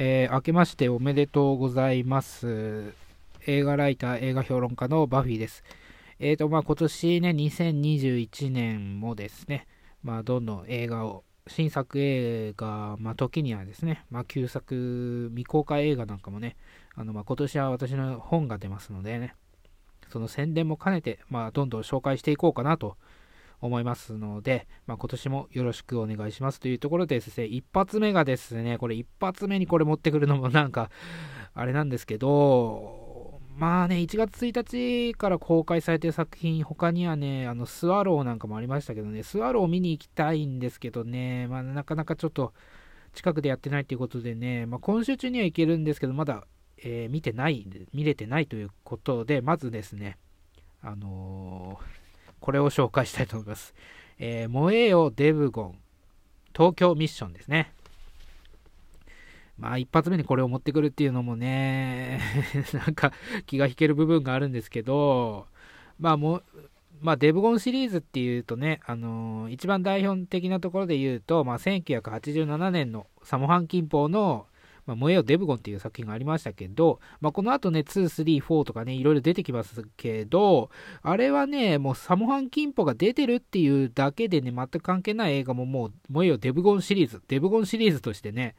えー、明けましておめでとうございます。映画ライター、映画評論家のバフィーです。えっ、ー、と、まあ、今年ね、2021年もですね、まあ、どんどん映画を、新作映画、まあ、時にはですね、まあ、旧作、未公開映画なんかもね、あの、まあ、今年は私の本が出ますのでね、その宣伝も兼ねて、まあ、どんどん紹介していこうかなと思いますので、まあ、今年もよろしくお願いしますというところでですね、一発目がですね、これ一発目にこれ持ってくるのもなんか、あれなんですけど、まあね、1月1日から公開されてる作品、他にはね、あの、スワローなんかもありましたけどね、スワロー見に行きたいんですけどね、まあ、なかなかちょっと近くでやってないということでね、まあ、今週中には行けるんですけど、まだ、えー、見てない、見れてないということで、まずですね、あのーこれを紹介したいと思います。えー、燃えよデブゴン、東京ミッションですね。まあ一発目にこれを持ってくるっていうのもね、なんか気が引ける部分があるんですけど、まあも、まあデブゴンシリーズっていうとね、あのー、一番代表的なところで言うと、まあ1987年のサモハンキンポーのまあ、燃えよデブゴンっていう作品がありましたけど、まあ、この後ね、2、3、4とかね、いろいろ出てきますけど、あれはね、もうサモハンキンポが出てるっていうだけでね、全く関係ない映画ももう、燃えよデブゴンシリーズ、デブゴンシリーズとしてね、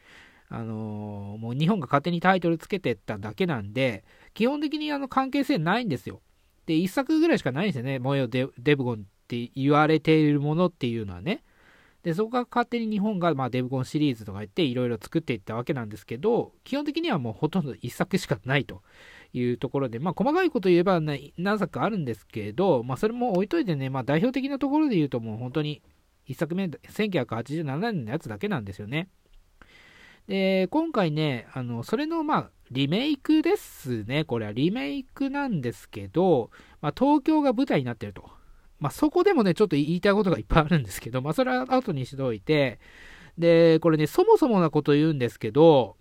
あのー、もう日本が勝手にタイトルつけてっただけなんで、基本的にあの関係性ないんですよ。で、1作ぐらいしかないんですよね、燃えよデブゴンって言われているものっていうのはね。で、そこが勝手に日本が、まあ、デブコンシリーズとか言っていろいろ作っていったわけなんですけど、基本的にはもうほとんど1作しかないというところで、まあ、細かいこと言えば何作かあるんですけど、まあ、それも置いといてね、まあ、代表的なところで言うともう本当に1作目、1987年のやつだけなんですよね。で、今回ね、あの、それの、まあ、リメイクですね。これはリメイクなんですけど、まあ、東京が舞台になってると。まあ、そこでもね、ちょっと言いたいことがいっぱいあるんですけど、まあ、それは後にしておいて、で、これね、そもそもなこと言うんですけど、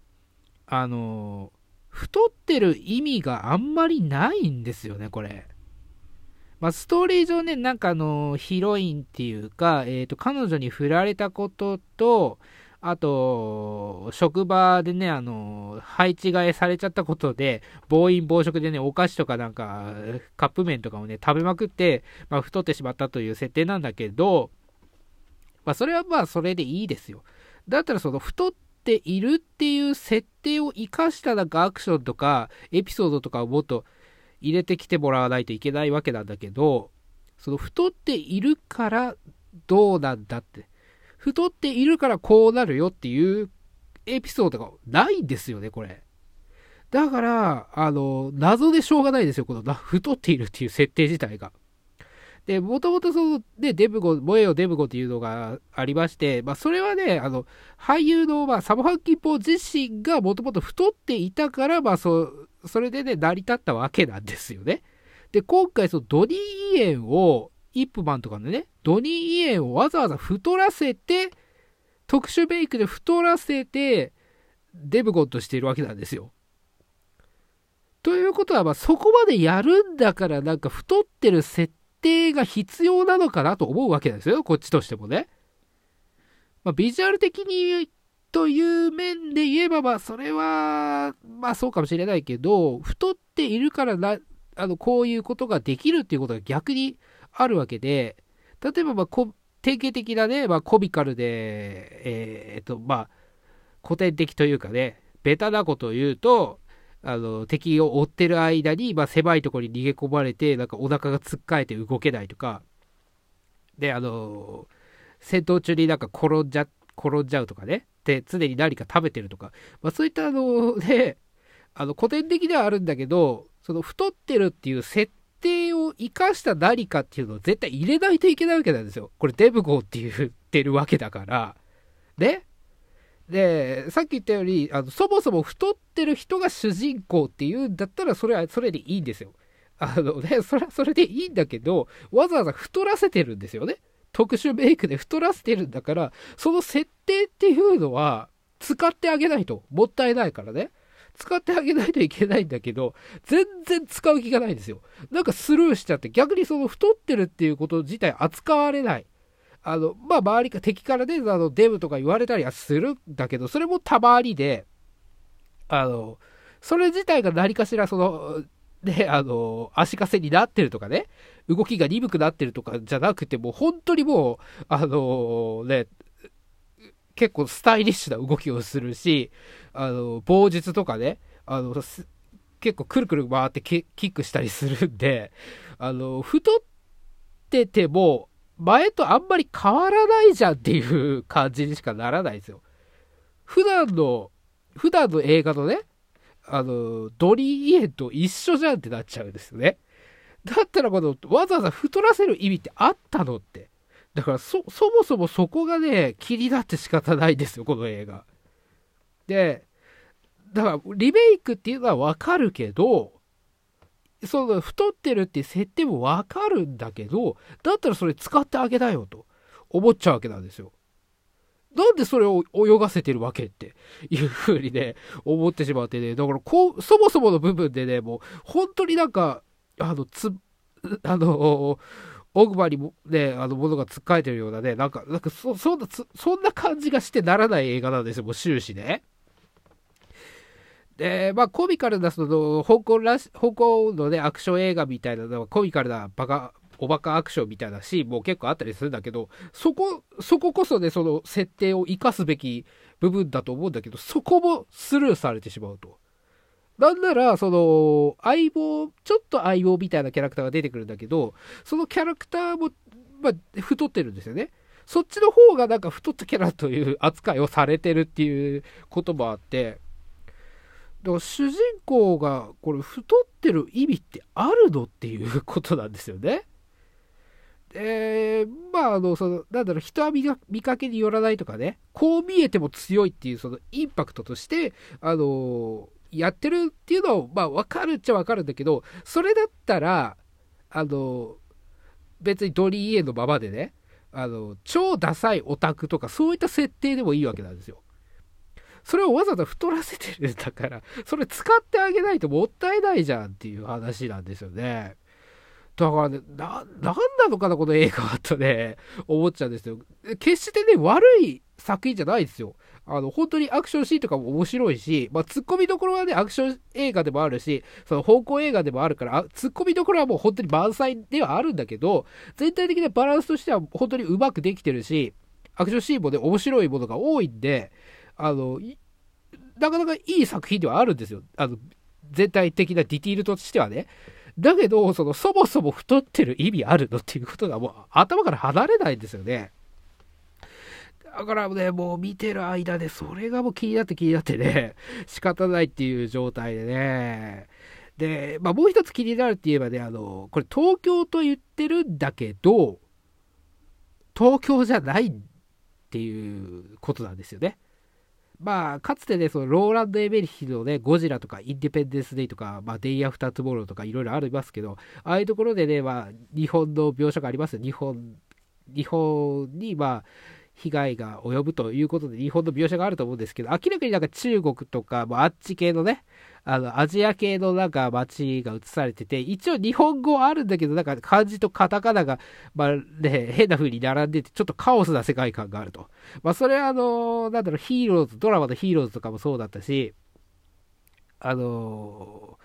あの、太ってる意味があんまりないんですよね、これ。まあ、ストーリー上ね、なんかあの、ヒロインっていうか、えっ、ー、と、彼女に振られたことと、あと、職場でね、あの、配置換えされちゃったことで、暴飲暴食でね、お菓子とかなんか、カップ麺とかをね、食べまくって、まあ、太ってしまったという設定なんだけど、まあ、それはまあ、それでいいですよ。だったら、その、太っているっていう設定を生かしたなんかアクションとか、エピソードとかをもっと入れてきてもらわないといけないわけなんだけど、その、太っているからどうなんだって。太っているからこうなるよっていうエピソードがないんですよね、これ。だから、あの、謎でしょうがないですよ、この太っているっていう設定自体が。で、もともとその、ね、デブゴ、燃えよデブゴっていうのがありまして、まあ、それはね、あの、俳優の、まあ、サムハンキポー自身がもともと太っていたから、まあ、そ、それでね、成り立ったわけなんですよね。で、今回、そのドニー・イエンを、イップマンとかのね、ドニー・イエンをわざわざ太らせて、特殊メイクで太らせて、デブゴンとしているわけなんですよ。ということは、ま、そこまでやるんだから、なんか太ってる設定が必要なのかなと思うわけですよ、こっちとしてもね。まあ、ビジュアル的にという面で言えば、まあ、それは、まあ、そうかもしれないけど、太っているからな、あの、こういうことができるっていうことが逆にあるわけで、例えば、まあ、典型的なね、まあ、コミカルで、えー、っと、まあ、古典的というかね、ベタなことを言うと、あの、敵を追ってる間に、まあ、狭いところに逃げ込まれて、なんかお腹がつっかえて動けないとか、で、あの、戦闘中になんか転んじゃ、転んじゃうとかね、で、常に何か食べてるとか、まあ、そういったあの、ね、あの、古典的ではあるんだけど、その太ってるっていう設定を生かした何かっていうのを絶対入れないといけないわけなんですよ。これデブゴーって言ってるわけだから。ね？で、さっき言ったように、あのそもそも太ってる人が主人公っていうんだったら、それはそれでいいんですよ。あのね、それはそれでいいんだけど、わざわざ太らせてるんですよね。特殊メイクで太らせてるんだから、その設定っていうのは、使ってあげないともったいないからね。使ってあげないといけないんだけど、全然使う気がないんですよ。なんかスルーしちゃって、逆にその太ってるっていうこと自体扱われない。あの、まあ、周りか敵からね、あの、デブとか言われたりはするんだけど、それもたまにで、あの、それ自体が何かしらその、ね、あの、足かせになってるとかね、動きが鈍くなってるとかじゃなくて、もう本当にもう、あのね、結構スタイリッシュな動きをするし、あの、棒術とかね、あの、結構くるくる回ってキックしたりするんで、あの、太ってても、前とあんまり変わらないじゃんっていう感じにしかならないですよ。普段の、普段の映画のね、あの、ドリー・イエンと一緒じゃんってなっちゃうんですよね。だったらこの、わざわざ太らせる意味ってあったのって。だからそ、そもそもそこがね、気になって仕方ないですよ、この映画。で、だから、リメイクっていうのはわかるけど、その太ってるって設定もわかるんだけど、だったらそれ使ってあげなよと思っちゃうわけなんですよ。なんでそれを泳がせてるわけっていう風にね、思ってしまってね、だからこう、そもそもの部分でね、もう本当になんか、あの、つ、あの、奥歯にもね、あの、ものがつっかえてるようなね、なんか、なんかそ、そんな、そんな感じがしてならない映画なんですよ、もう終始ね。で、まあ、コミカルな、その、香港らし、香港のね、アクション映画みたいなのは、コミカルなバカ、おバカアクションみたいなシーンも結構あったりするんだけど、そこ、そここそね、その設定を生かすべき部分だと思うんだけど、そこもスルーされてしまうと。なんなら、その、相棒、ちょっと相棒みたいなキャラクターが出てくるんだけど、そのキャラクターも、まあ、太ってるんですよね。そっちの方がなんか太ったキャラという扱いをされてるっていうこともあって、だから主人公がこれ太ってる意味ってあるのっていうことなんですよね。で、まあ、あの、その、なんだろう、人は見見かけによらないとかね、こう見えても強いっていう、そのインパクトとして、あの、やってるっていうのは、まあ、わかるっちゃわかるんだけど、それだったら、あの、別にドリー・イエのままでね、あの、超ダサいオタクとか、そういった設定でもいいわけなんですよ。それをわざわざ太らせてるんだから、それ使ってあげないともったいないじゃんっていう話なんですよね。だからね、な、なんなのかな、この映画はとね、思っちゃうんですよ。決してね、悪い作品じゃないですよ。あの、本当にアクションシーンとかも面白いし、まあ、ツッコミどころはね、アクション映画でもあるし、その方向映画でもあるから、ツッコミどころはもう本当に満載ではあるんだけど、全体的なバランスとしては本当にうまくできてるし、アクションシーンもね、面白いものが多いんで、あの、なかなかいい作品ではあるんですよ。あの、全体的なディティールとしてはね。だけど、その、そもそも太ってる意味あるのっていうことがもう頭から離れないんですよね。だからね、もう見てる間で、それがもう気になって気になってね、仕方ないっていう状態でね。で、まあもう一つ気になるって言えばね、あの、これ東京と言ってるんだけど、東京じゃないっていうことなんですよね。まあ、かつてね、そのローランド・エメリヒのね、ゴジラとかインディペンデンス・デイとか、まあ、デイ・アフター・トゥモローとかいろいろありますけど、ああいうところでね、まあ、日本の描写がありますよ。日本、日本に、まあ、被害が及ぶということで、日本の描写があると思うんですけど、明らかになんか中国とか、まあ、あっち系のね、あの、アジア系のなんか街が映されてて、一応日本語あるんだけど、なんか漢字とカタカナが、まあね、変な風に並んでて、ちょっとカオスな世界観があると。まあ、それはあの、なんだろう、ヒーローズ、ドラマのヒーローズとかもそうだったし、あの、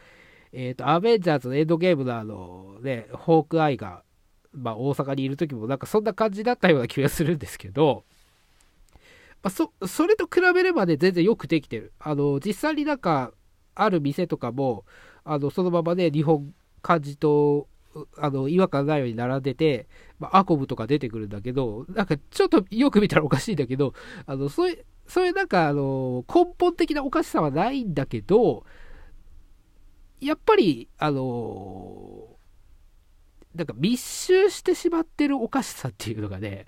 えっ、ー、と、アベンジャーズのエンドゲームのあの、ね、ホークアイが、まあ、大阪にいる時もなんかそんな感じだったような気がするんですけど、まあ、そ、それと比べればね、全然よくできてる。あの、実際になんか、ある店とかも、あの、そのままね、日本漢字と、あの、違和感ないように並んでて、まあ、アコムとか出てくるんだけど、なんかちょっとよく見たらおかしいんだけど、あの、そういう、そういうなんか、あの、根本的なおかしさはないんだけど、やっぱり、あの、なんか密集してしまってるおかしさっていうのがね、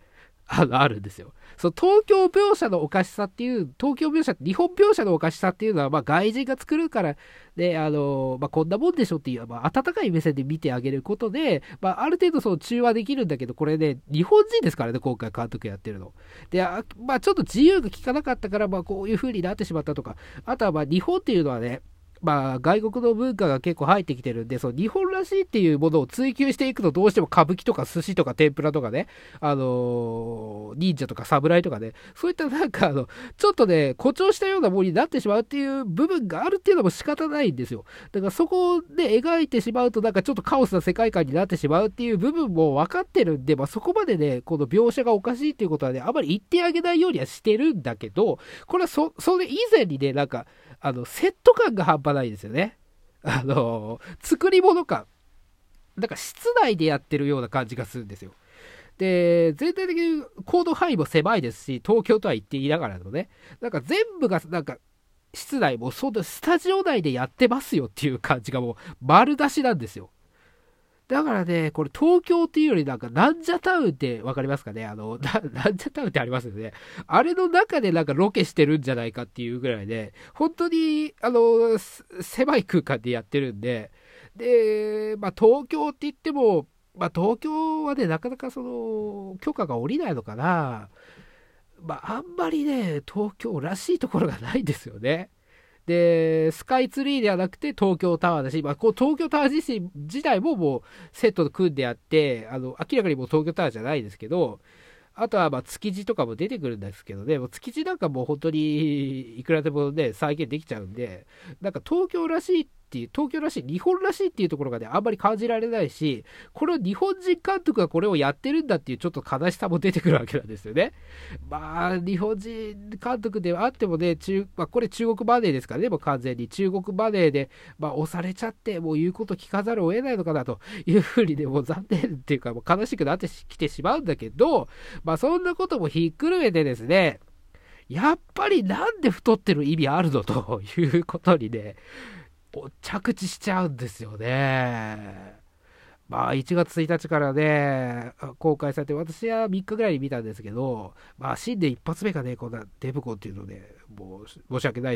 あの、あるんですよ。その東京描写のおかしさっていう、東京描写、日本描写のおかしさっていうのは、まあ外人が作るから、ね、あの、まあこんなもんでしょっていう、まあ温かい目線で見てあげることで、まあある程度その中和できるんだけど、これね、日本人ですからね、今回監督やってるの。で、あまあちょっと自由が利かなかったから、まあこういう風になってしまったとか、あとはまあ日本っていうのはね、まあ、外国の文化が結構入ってきてるんで、その日本らしいっていうものを追求していくと、どうしても歌舞伎とか寿司とか天ぷらとかね、あのー、忍者とか侍とかね、そういったなんかあの、ちょっとね、誇張したようなものになってしまうっていう部分があるっていうのも仕方ないんですよ。だからそこで描いてしまうと、なんかちょっとカオスな世界観になってしまうっていう部分も分かってるんで、まあ、そこまでね、この描写がおかしいっていうことはね、あまり言ってあげないようにはしてるんだけど、これはそ、それ以前にね、なんか、あの、セット感が半端ないですよね。あの、作り物感。なんか室内でやってるような感じがするんですよ。で、全体的に行動範囲も狭いですし、東京とは言っていながらのね、なんか全部が、なんか、室内もそう、スタジオ内でやってますよっていう感じがもう丸出しなんですよ。だからね、これ東京っていうよりなんか、なんじゃタウンってわかりますかね？あの、なんじゃタウンってありますよね。あれの中でなんかロケしてるんじゃないかっていうぐらいで、本当に、あの、狭い空間でやってるんで、で、まあ東京って言っても、まあ東京はね、なかなかその、許可が下りないのかな。まああんまりね、東京らしいところがないんですよね。で、スカイツリーではなくて東京タワーだし、まあ、こう東京タワー自身自体ももうセットで組んであって、あの明らかにもう東京タワーじゃないですけど、あとはま築地とかも出てくるんですけどね、もう築地なんかもう本当にいくらでもね、再現できちゃうんで、なんか東京らしいていう、東京らしい、日本らしいっていうところがね、あんまり感じられないし、これを日本人監督がこれをやってるんだっていうちょっと悲しさも出てくるわけなんですよね。まあ、日本人監督ではあってもね、中まあ、これ中国マネーですからね、もう完全に中国マネーで、まあ、押されちゃって、もう言うこと聞かざるを得ないのかなというふうにね、もう残念っていうか、もう悲しくなってきてしまうんだけど、まあ、そんなこともひっくるめてですね、やっぱりなんで太ってる意味あるのということにね、着地しちゃうんですよね。まあ、1月1日からね、公開されて、私は3日ぐらいに見たんですけど、まあ、新年一発目がね、こんなデブコンっていうので、もう申し訳ない